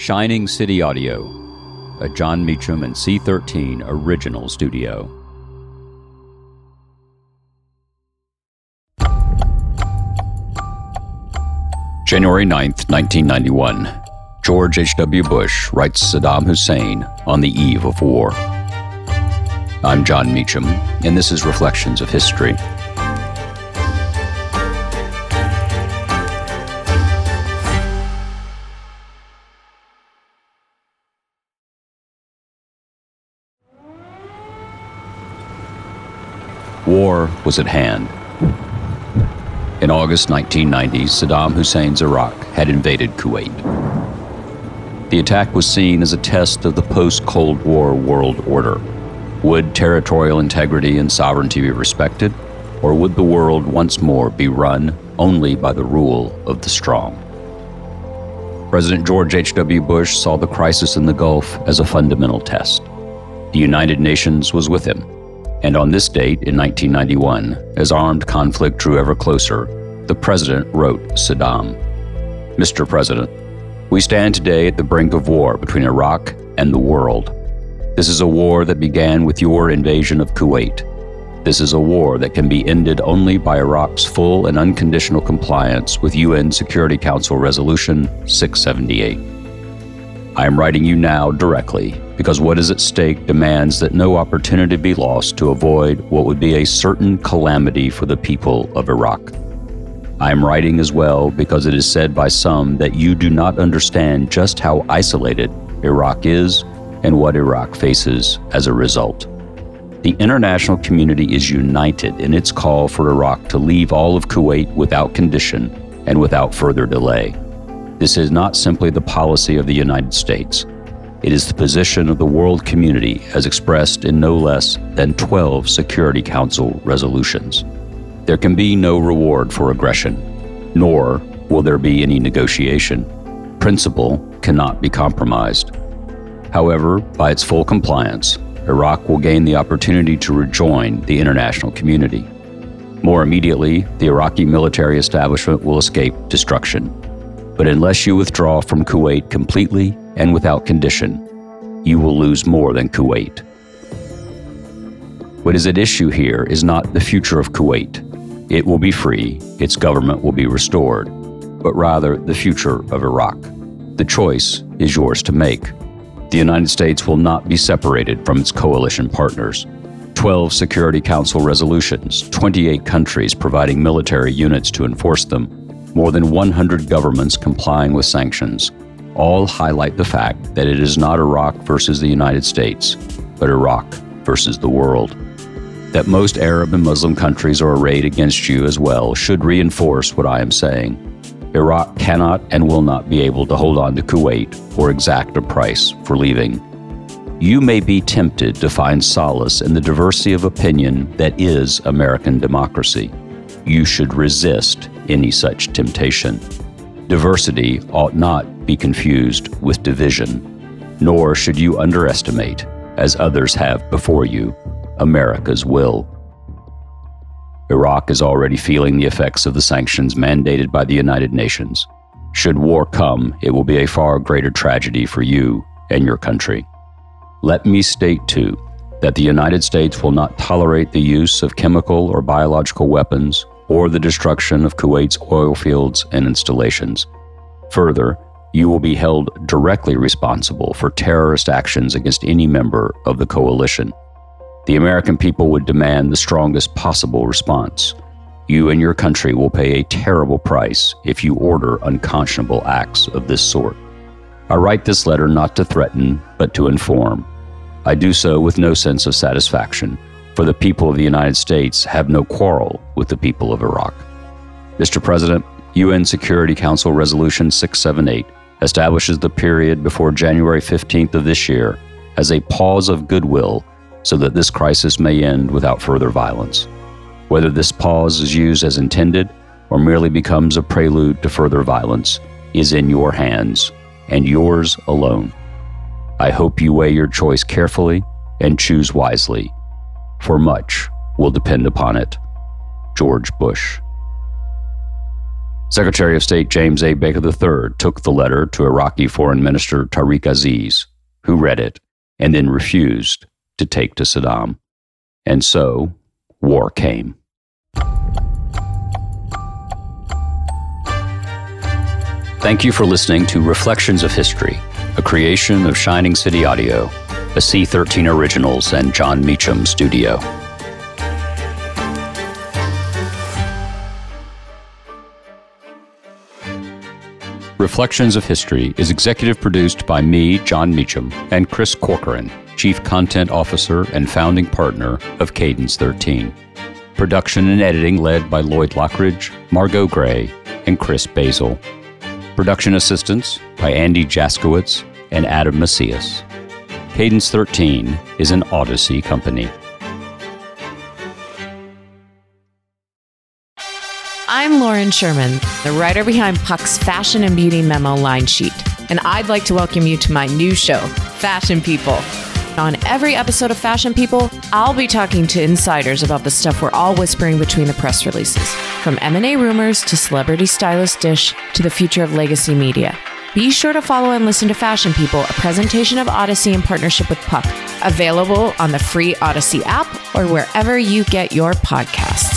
Shining City Audio, a Jon Meacham and C13 original studio. January 9th, 1991. George H.W. Bush writes Saddam Hussein on the eve of war. I'm Jon Meacham, and this is Reflections of History. War was at hand. In August 1990, Saddam Hussein's Iraq had invaded Kuwait. The attack was seen as a test of the post Cold War world order. Would territorial integrity and sovereignty be respected, or would the world once more be run only by the rule of the strong? President George H.W. Bush saw the crisis in the Gulf as a fundamental test. The United Nations was with him and on this date in 1991, as armed conflict drew ever closer, the president wrote Saddam Mr. President, we stand today at the brink of war between Iraq and the world. This is a war that began with your invasion of Kuwait. This is a war that can be ended only by Iraq's full and unconditional compliance with UN Security Council Resolution 678. I am writing you now directly because what is at stake demands that no opportunity be lost to avoid what would be a certain calamity for the people of Iraq. I am writing as well because it is said by some that you do not understand just how isolated Iraq is and what Iraq faces as a result. The international community is united in its call for Iraq to leave all of Kuwait without condition and without further delay. This is not simply the policy of the United States. It is the position of the world community as expressed in no less than 12 Security Council resolutions. There can be no reward for aggression, nor will there be any negotiation. Principle cannot be compromised. However, by its full compliance, Iraq will gain the opportunity to rejoin the international community. More immediately, the Iraqi military establishment will escape destruction. But unless you withdraw from Kuwait completely and without condition, you will lose more than Kuwait. What is at issue here is not the future of Kuwait. It will be free, its government will be restored, but rather the future of Iraq. The choice is yours to make. The United States will not be separated from its coalition partners. 12 Security Council resolutions, 28 countries providing military units to enforce them, more than 100 governments complying with sanctions, all highlight the fact that it is not Iraq versus the United States, but Iraq versus the world. That most Arab and Muslim countries are arrayed against you as well should reinforce what I am saying. Iraq cannot and will not be able to hold on to Kuwait or exact a price for leaving. You may be tempted to find solace in the diversity of opinion that is American democracy. You should resist any such temptation. Diversity ought not be confused with division, nor should you underestimate, as others have before you, America's will. Iraq is already feeling the effects of the sanctions mandated by the United Nations. Should war come, it will be a far greater tragedy for you and your country. Let me state, too, that the United States will not tolerate the use of chemical or biological weapons or the destruction of Kuwait's oil fields and installations. Further, you will be held directly responsible for terrorist actions against any member of the coalition. The American people would demand the strongest possible response. You and your country will pay a terrible price if you order unconscionable acts of this sort. I write this letter not to threaten, but to inform. I do so with no sense of satisfaction for the people of the United States have no quarrel with the people of Iraq. Mr. President, UN Security Council Resolution 678 establishes the period before January 15th of this year as a pause of goodwill so that this crisis may end without further violence. Whether this pause is used as intended or merely becomes a prelude to further violence is in your hands and yours alone. I hope you weigh your choice carefully and choose wisely for much will depend upon it. George Bush. Secretary of State James A. Baker III took the letter to Iraqi Foreign Minister Tariq Aziz, who read it and then refused to take to Saddam. And so, war came. Thank you for listening to Reflections of History, a creation of Shining City Audio, a C13 Originals and Jon Meacham studio. Reflections of History is executive produced by me, Jon Meacham, and Chris Corcoran, Chief Content Officer and founding partner of Cadence 13. Production and editing led by Lloyd Lockridge, Margot Gray, and Chris Basil. Production assistance by Andy Jaskowitz and Adam Macias. Cadence 13 is an Odyssey company. I'm Lauren Sherman, the writer behind Puck's Fashion and Beauty Memo line sheet, and I'd like to welcome you to my new show, Fashion People. On every episode of Fashion People, I'll be talking to insiders about the stuff we're all whispering between the press releases, from M&A rumors to celebrity stylist dish to the future of legacy media. Be sure to follow and listen to Fashion People, a presentation of Odyssey in partnership with Puck, available on the free Odyssey app or wherever you get your podcasts.